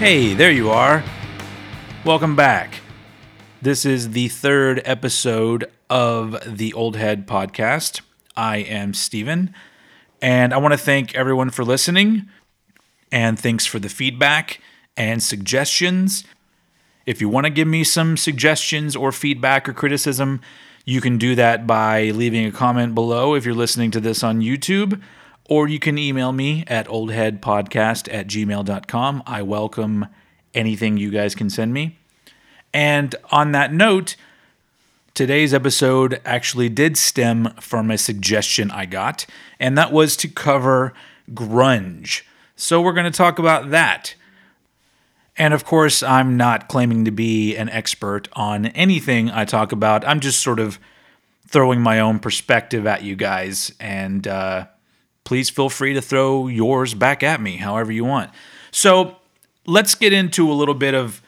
Hey, there you are. Welcome back. This is the third episode of the Old Head podcast. I am Steven, and I want to thank everyone for listening, and thanks for the feedback and suggestions. If you want to give me some suggestions or feedback or criticism, you can do that by leaving a comment below if you're listening to this on YouTube or you can email me at oldheadpodcast at gmail.com. I welcome anything you guys can send me. And on that note, today's episode actually did stem from a suggestion I got, and that was to cover grunge. So we're going to talk about that. And of course, I'm not claiming to be an expert on anything I talk about. I'm just sort of throwing my own perspective at you guys and uh, please feel free to throw yours back at me however you want. So let's get into a little bit of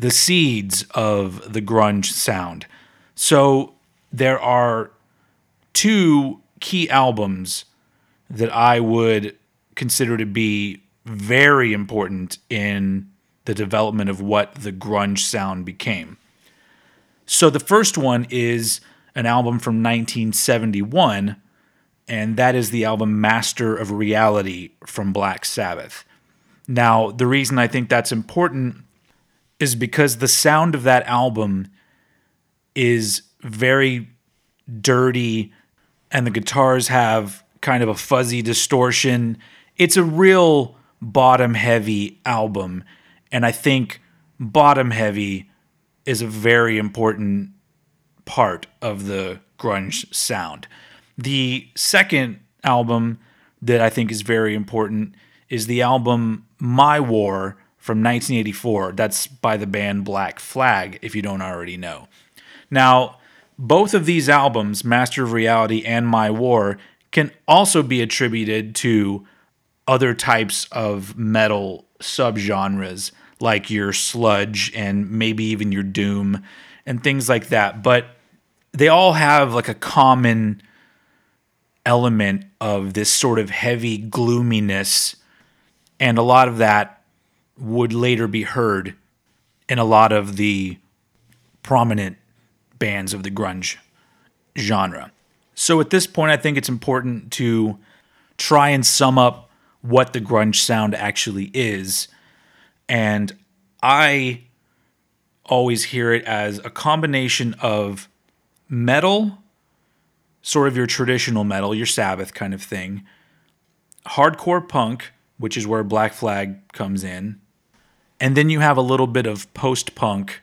the seeds of the grunge sound. So there are two key albums that I would consider to be very important in the development of what the grunge sound became. So the first one is an album from 1971 and that is the album Master of Reality from Black Sabbath. Now, the reason I think that's important is because the sound of that album is very dirty and the guitars have kind of a fuzzy distortion. It's a real bottom heavy album. And I think bottom heavy is a very important part of the grunge sound. The second album that I think is very important is the album My War from 1984. That's by the band Black Flag, if you don't already know. Now, both of these albums, Master of Reality and My War, can also be attributed to other types of metal subgenres like your sludge and maybe even your doom and things like that. But they all have like a common element of this sort of heavy gloominess. And a lot of that would later be heard in a lot of the prominent bands of the grunge genre. So at this point, I think it's important to try and sum up what the grunge sound actually is. And I always hear it as a combination of metal sort of your traditional metal, your Sabbath kind of thing, hardcore punk, which is where Black Flag comes in, and then you have a little bit of post punk,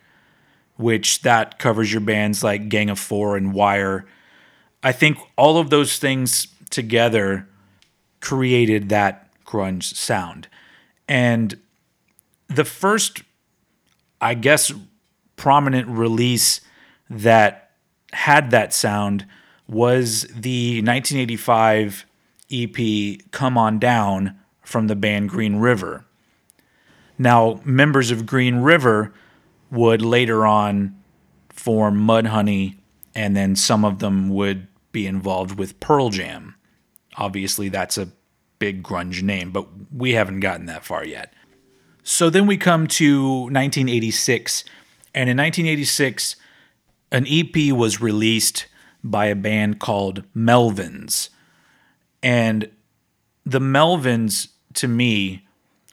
which that covers your bands like Gang of Four and Wire. I think all of those things together created that grunge sound. And the first, I guess, prominent release that had that sound was the 1985 EP Come On Down from the band Green River. Now, members of Green River would later on form Mudhoney, and then some of them would be involved with Pearl Jam. Obviously, that's a big grunge name, but we haven't gotten that far yet. So then we come to 1986, and in 1986, an EP was released by a band called Melvins. And the Melvins, to me,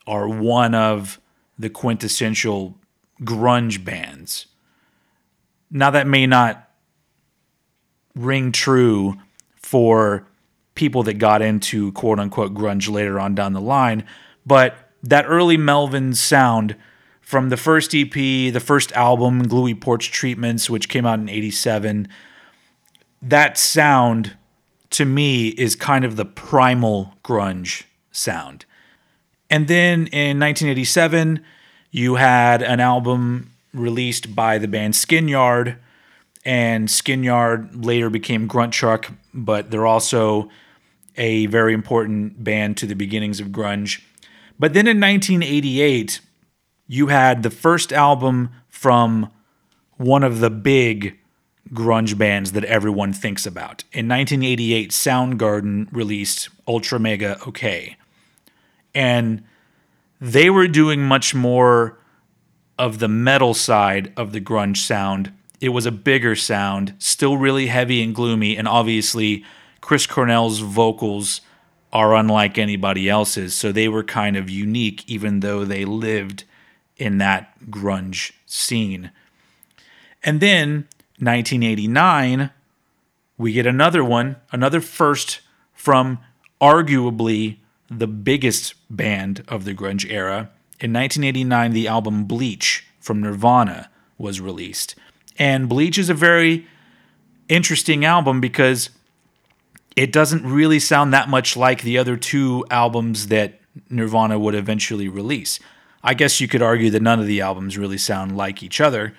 are one of the quintessential grunge bands. Now, that may not ring true for people that got into quote unquote grunge later on down the line, but that early Melvin sound from the first EP, the first album, Gluey Porch Treatments, which came out in 87, that sound to me is kind of the primal grunge sound. And then in 1987, you had an album released by the band Skinyard, and Skinyard later became Grunt Truck, but they're also a very important band to the beginnings of grunge. But then in 1988, you had the first album from one of the big grunge bands that everyone thinks about. In 1988, Soundgarden released Ultra Mega OK. And they were doing much more of the metal side of the grunge sound. It was a bigger sound, still really heavy and gloomy, and obviously Chris Cornell's vocals are unlike anybody else's, so they were kind of unique even though they lived in that grunge scene. And then 1989 we get another one, another first from arguably the biggest band of the grunge era. In 1989, the album Bleach from Nirvana was released. And Bleach is a very interesting album because it doesn't really sound that much like the other two albums that Nirvana would eventually release. I guess you could argue that none of the albums really sound like each other,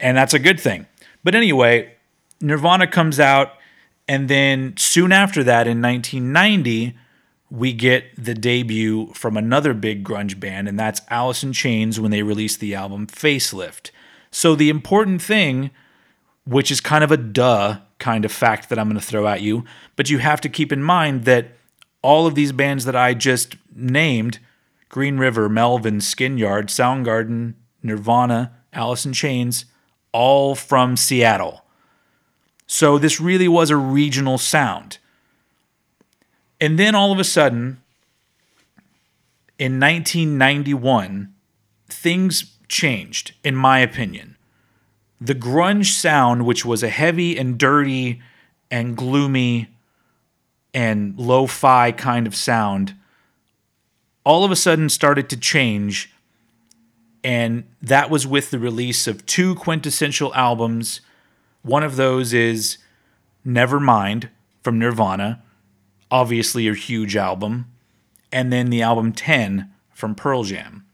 and that's a good thing. But anyway, Nirvana comes out, and then soon after that, in 1990, we get the debut from another big grunge band, and that's Alice in Chains when they released the album Facelift. So the important thing, which is kind of a duh kind of fact that I'm going to throw at you, but you have to keep in mind that all of these bands that I just named Green River, Melvin, Skinyard, Soundgarden, Nirvana, Alice in Chains all from Seattle. So this really was a regional sound. And then all of a sudden, in 1991, things changed, in my opinion. The grunge sound, which was a heavy and dirty and gloomy and lo fi kind of sound, all of a sudden started to change. And that was with the release of two quintessential albums. One of those is Nevermind from Nirvana, obviously a huge album, and then the album 10 from Pearl Jam.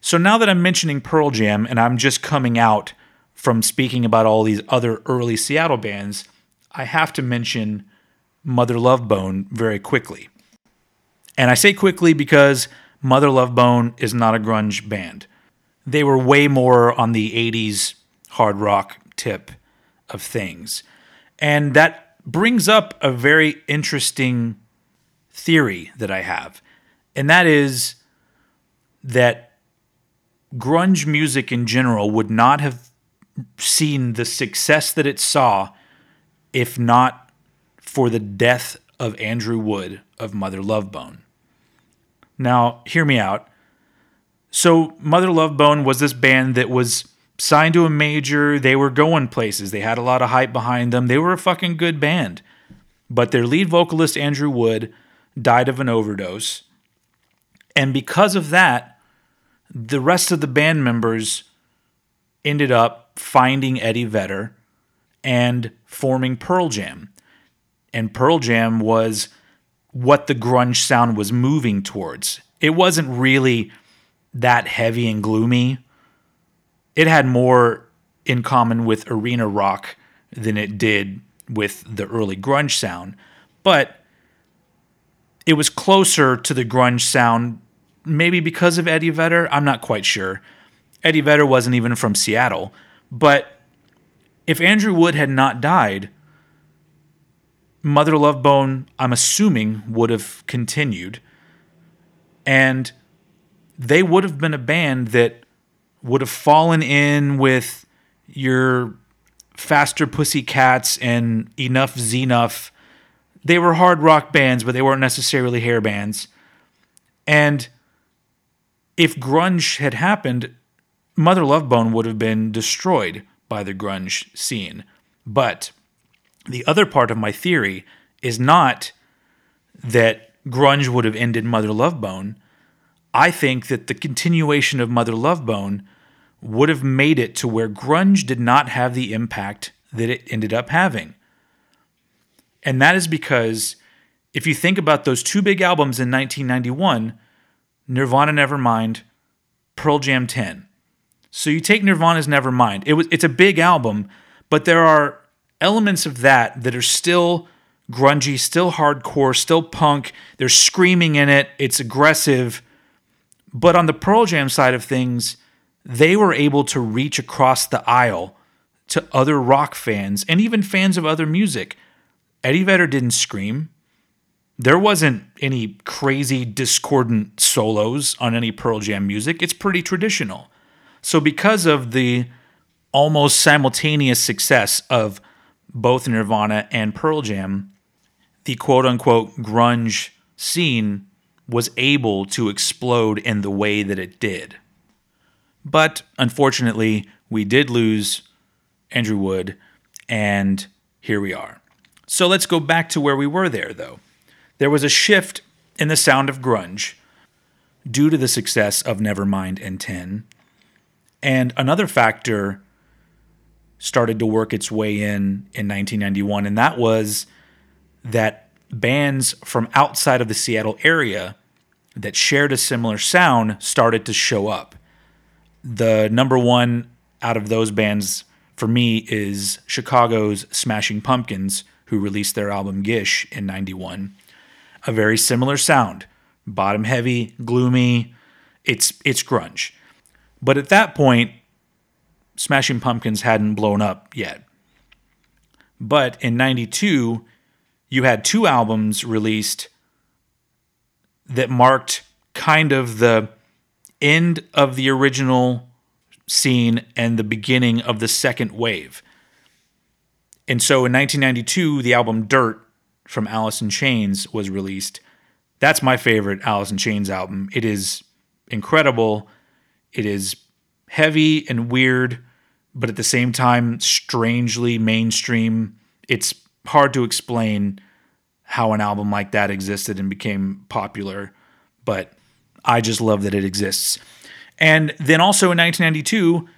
So now that I'm mentioning Pearl Jam and I'm just coming out from speaking about all these other early Seattle bands, I have to mention Mother Love Bone very quickly. And I say quickly because Mother Love Bone is not a grunge band. They were way more on the 80s hard rock tip of things. And that brings up a very interesting theory that I have, and that is that grunge music in general would not have seen the success that it saw if not for the death of Andrew Wood of Mother Love Bone. Now, hear me out. So, Mother Love Bone was this band that was signed to a major. They were going places. They had a lot of hype behind them. They were a fucking good band. But their lead vocalist, Andrew Wood, died of an overdose. And because of that, the rest of the band members ended up finding Eddie Vedder and forming Pearl Jam. And Pearl Jam was what the grunge sound was moving towards. It wasn't really that heavy and gloomy it had more in common with arena rock than it did with the early grunge sound, but it was closer to the grunge sound, maybe because of Eddie Vedder. I'm not quite sure. Eddie Vedder wasn't even from Seattle, but if Andrew Wood had not died, Mother Love Bone, I'm assuming, would have continued. And they would have been a band that would have fallen in with your faster pussycats and Enuff Z'Nuff. They were hard rock bands but they weren't necessarily hair bands. And if grunge had happened mother love bone would have been destroyed by the grunge scene. But the other part of my theory is not that grunge would have ended mother love bone I think that the continuation of Mother Love Bone would have made it to where grunge did not have the impact that it ended up having. And that is because if you think about those two big albums in 1991, Nirvana Nevermind, Pearl Jam 10. So you take Nirvana's Nevermind. It was it's a big album, but there are elements of that that are still grungy, still hardcore, still punk. There's screaming in it. It's aggressive but on the Pearl Jam side of things, they were able to reach across the aisle to other rock fans and even fans of other music. Eddie Vedder didn't scream. there wasn't any crazy discordant solos on any Pearl Jam music. It's pretty traditional. So, because of the almost simultaneous success of both Nirvana and Pearl Jam, the quote unquote grunge scene was able to explode in the way that it did. But unfortunately, we did lose Andrew Wood, and here we are. So let's go back to where we were there, though. There was a shift in the sound of grunge due to the success of Nevermind and 10. And another factor started to work its way in in 1991, and that was that bands from outside of the Seattle area that shared a similar sound started to show up. The number one out of those bands for me is Chicago's Smashing Pumpkins, who released their album Gish in 91. A very similar sound, bottom heavy, gloomy, it's it's grunge. But at that point, Smashing Pumpkins hadn't blown up yet. But in 92, you had two albums released that marked kind of the end of the original scene and the beginning of the second wave. And so in 1992, the album Dirt from Alice in Chains was released. That's my favorite Alice in Chains album. It is incredible. It is heavy and weird, but at the same time, strangely mainstream. It's hard to explain how an album like that existed and became popular, but I just love that it exists. And then also in 1992,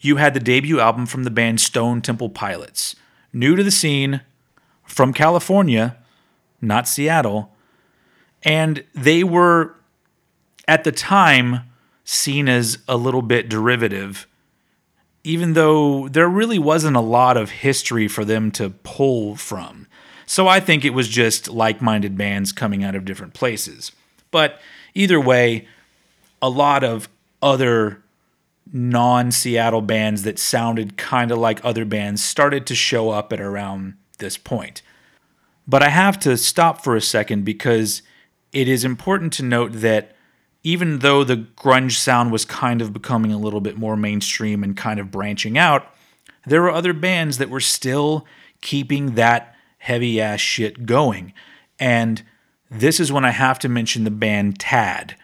you had the debut album from the band Stone Temple Pilots, new to the scene from California, not Seattle. And they were, at the time, seen as a little bit derivative, even though there really wasn't a lot of history for them to pull from. So I think it was just like minded bands coming out of different places. But either way, a lot of other non Seattle bands that sounded kind of like other bands started to show up at around this point. But I have to stop for a second because it is important to note that even though the grunge sound was kind of becoming a little bit more mainstream and kind of branching out, there were other bands that were still keeping that heavy ass shit going. And this is when I have to mention the band Tad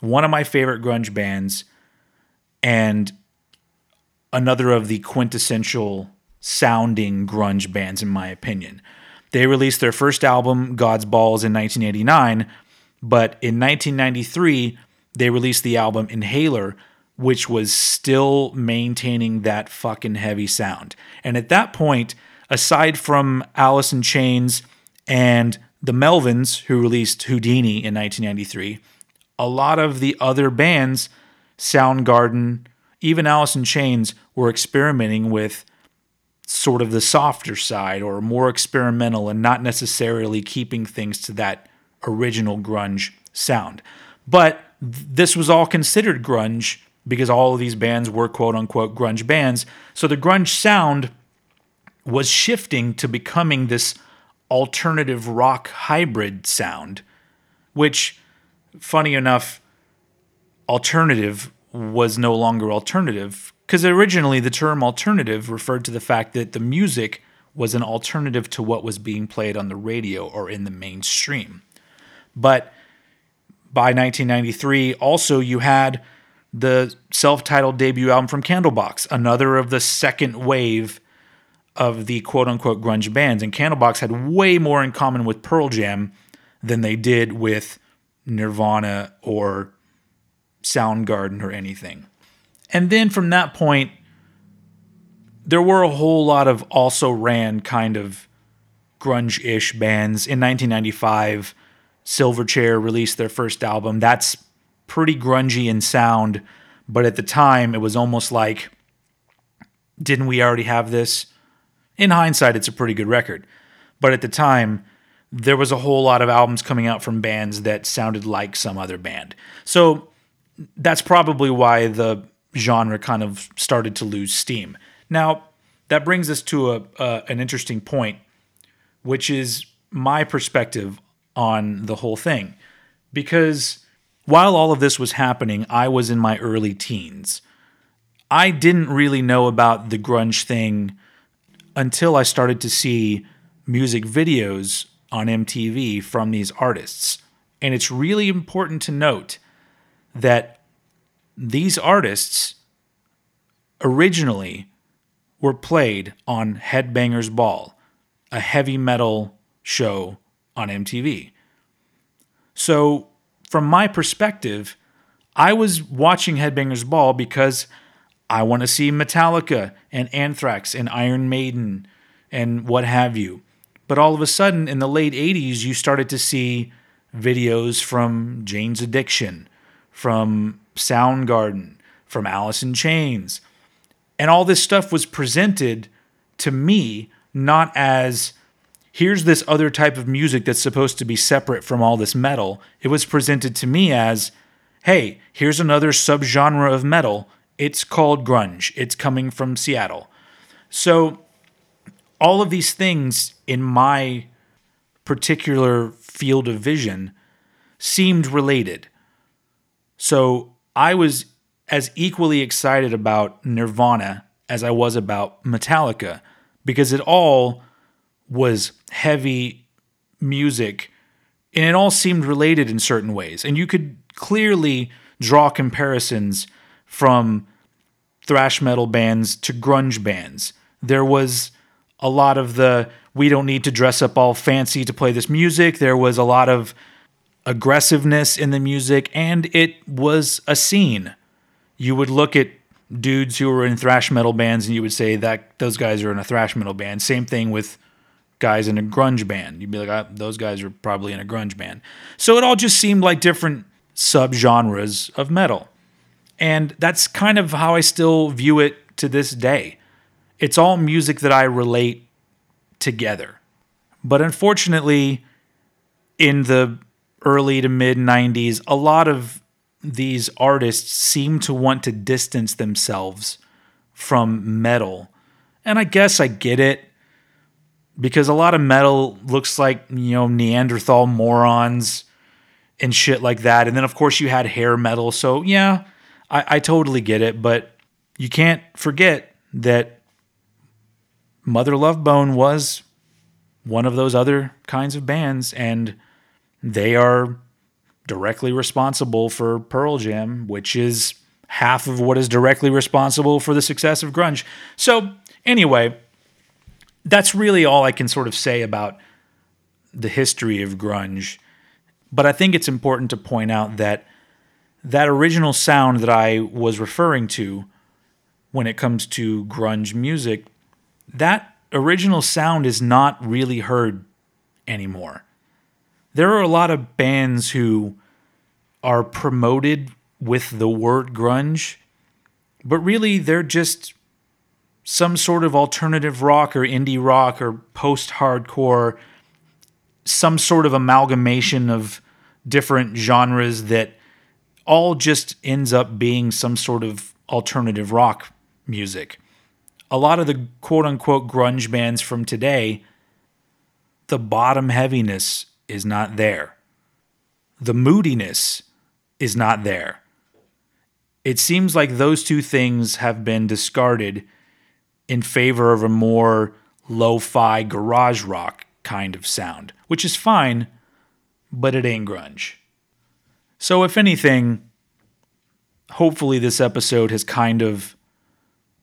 one of my favorite grunge bands, and another of the quintessential sounding grunge bands, in my opinion. They released their first album, God's Balls, in 1989, but in 1993, they released the album Inhaler, which was still maintaining that fucking heavy sound. And at that point, aside from Alice in Chains and the Melvins, who released Houdini in 1993, a lot of the other bands, Soundgarden, even Alice in Chains, were experimenting with sort of the softer side or more experimental and not necessarily keeping things to that original grunge sound. But this was all considered grunge because all of these bands were quote unquote grunge bands. So the grunge sound was shifting to becoming this alternative rock hybrid sound, which funny enough, alternative was no longer alternative because originally the term alternative referred to the fact that the music was an alternative to what was being played on the radio or in the mainstream. But by 1993, also you had the self titled debut album from Candlebox, another of the second wave of the quote unquote grunge bands. And Candlebox had way more in common with Pearl Jam than they did with Nirvana or Soundgarden or anything. And then from that point, there were a whole lot of also ran kind of grunge ish bands. In 1995, Silverchair released their first album. That's pretty grungy in sound, but at the time, it was almost like, didn't we already have this? In hindsight, it's a pretty good record. But at the time, there was a whole lot of albums coming out from bands that sounded like some other band. So that's probably why the genre kind of started to lose steam. Now, that brings us to a, an interesting point, which is my perspective on the whole thing because while all of this was happening, I was in my early teens. I didn't really know about the grunge thing until I started to see music videos on MTV from these artists. And it's really important to note that these artists originally were played on Headbangers Ball, a heavy metal show on MTV. So, from my perspective, I was watching Headbangers Ball because I want to see Metallica and Anthrax and Iron Maiden and what have you. But all of a sudden, in the late 80s, you started to see videos from Jane's Addiction, from Soundgarden, from Alice in Chains. And all this stuff was presented to me not as here's this other type of music that's supposed to be separate from all this metal. It was presented to me as hey, here's another subgenre of metal. It's called grunge. It's coming from Seattle. So all of these things in my particular field of vision seemed related. So I was as equally excited about Nirvana as I was about Metallica because it all was heavy music and it all seemed related in certain ways. And you could clearly draw comparisons from thrash metal bands to grunge bands. There was a lot of the we don't need to dress up all fancy to play this music. There was a lot of aggressiveness in the music, and it was a scene. You would look at dudes who were in thrash metal bands and you would say that those guys are in a thrash metal band. Same thing with guys in a grunge band. You'd be like, ah, those guys are probably in a grunge band. So it all just seemed like different subgenres of metal. And that's kind of how I still view it to this day it's all music that I relate together. But unfortunately, in the early to mid 90s, a lot of these artists seem to want to distance themselves from metal. And I guess I get it because a lot of metal looks like, you know, Neanderthal morons and shit like that. And then, of course, you had hair metal. So, yeah, I, I totally get it. But you can't forget that Mother Love Bone was one of those other kinds of bands, and they are directly responsible for Pearl Jam, which is half of what is directly responsible for the success of grunge. So, anyway, that's really all I can sort of say about the history of grunge. But I think it's important to point out that that original sound that I was referring to when it comes to grunge music that original sound is not really heard anymore. There are a lot of bands who are promoted with the word grunge, but really they're just some sort of alternative rock or indie rock or post hardcore, some sort of amalgamation of different genres that all just ends up being some sort of alternative rock music a lot of the quote unquote grunge bands from today, the bottom heaviness is not there. The moodiness is not there. It seems like those two things have been discarded in favor of a more lo fi garage rock kind of sound, which is fine, but it ain't grunge. So, if anything, hopefully this episode has kind of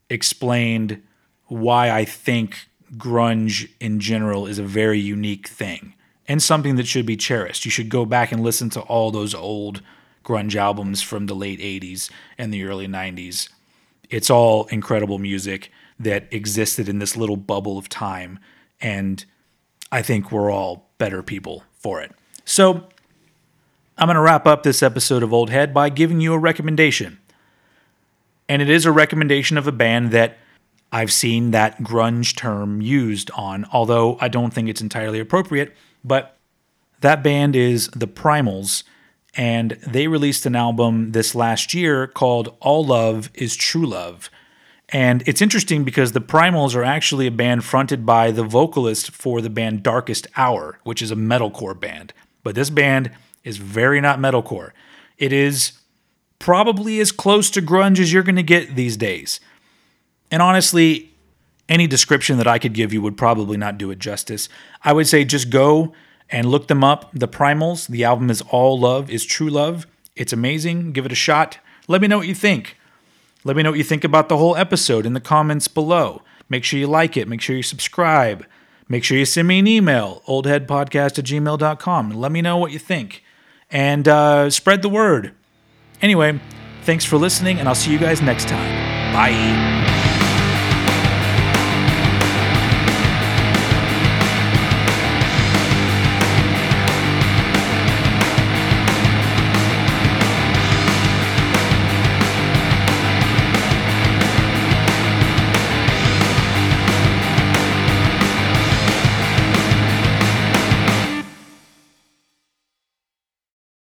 explained why I think grunge in general is a very unique thing and something that should be cherished. You should go back and listen to all those old grunge albums from the late 80s and the early 90s. It's all incredible music that existed in this little bubble of time and I think we're all better people for it. So, I'm going to wrap up this episode of Old Head by giving you a recommendation and it is a recommendation of a band that I've seen that grunge term used on, although I don't think it's entirely appropriate. But that band is the Primals, and they released an album this last year called All Love is True Love. And it's interesting because the Primals are actually a band fronted by the vocalist for the band Darkest Hour, which is a metalcore band. but this band is very not metalcore. It is probably as close to grunge as you're going to get these days. And honestly, any description that I could give you would probably not do it justice. I would say just go and look them up. The Primals, the album is All Love is True Love. It's amazing. Give it a shot. Let me know what you think. Let me know what you think about the whole episode in the comments below. Make sure you like it. Make sure you subscribe. Make sure you send me an email, oldheadpodcast at gmail.com. Let me know what you think. And uh, spread the word. Anyway, thanks for listening, and I'll see you guys next time. Bye.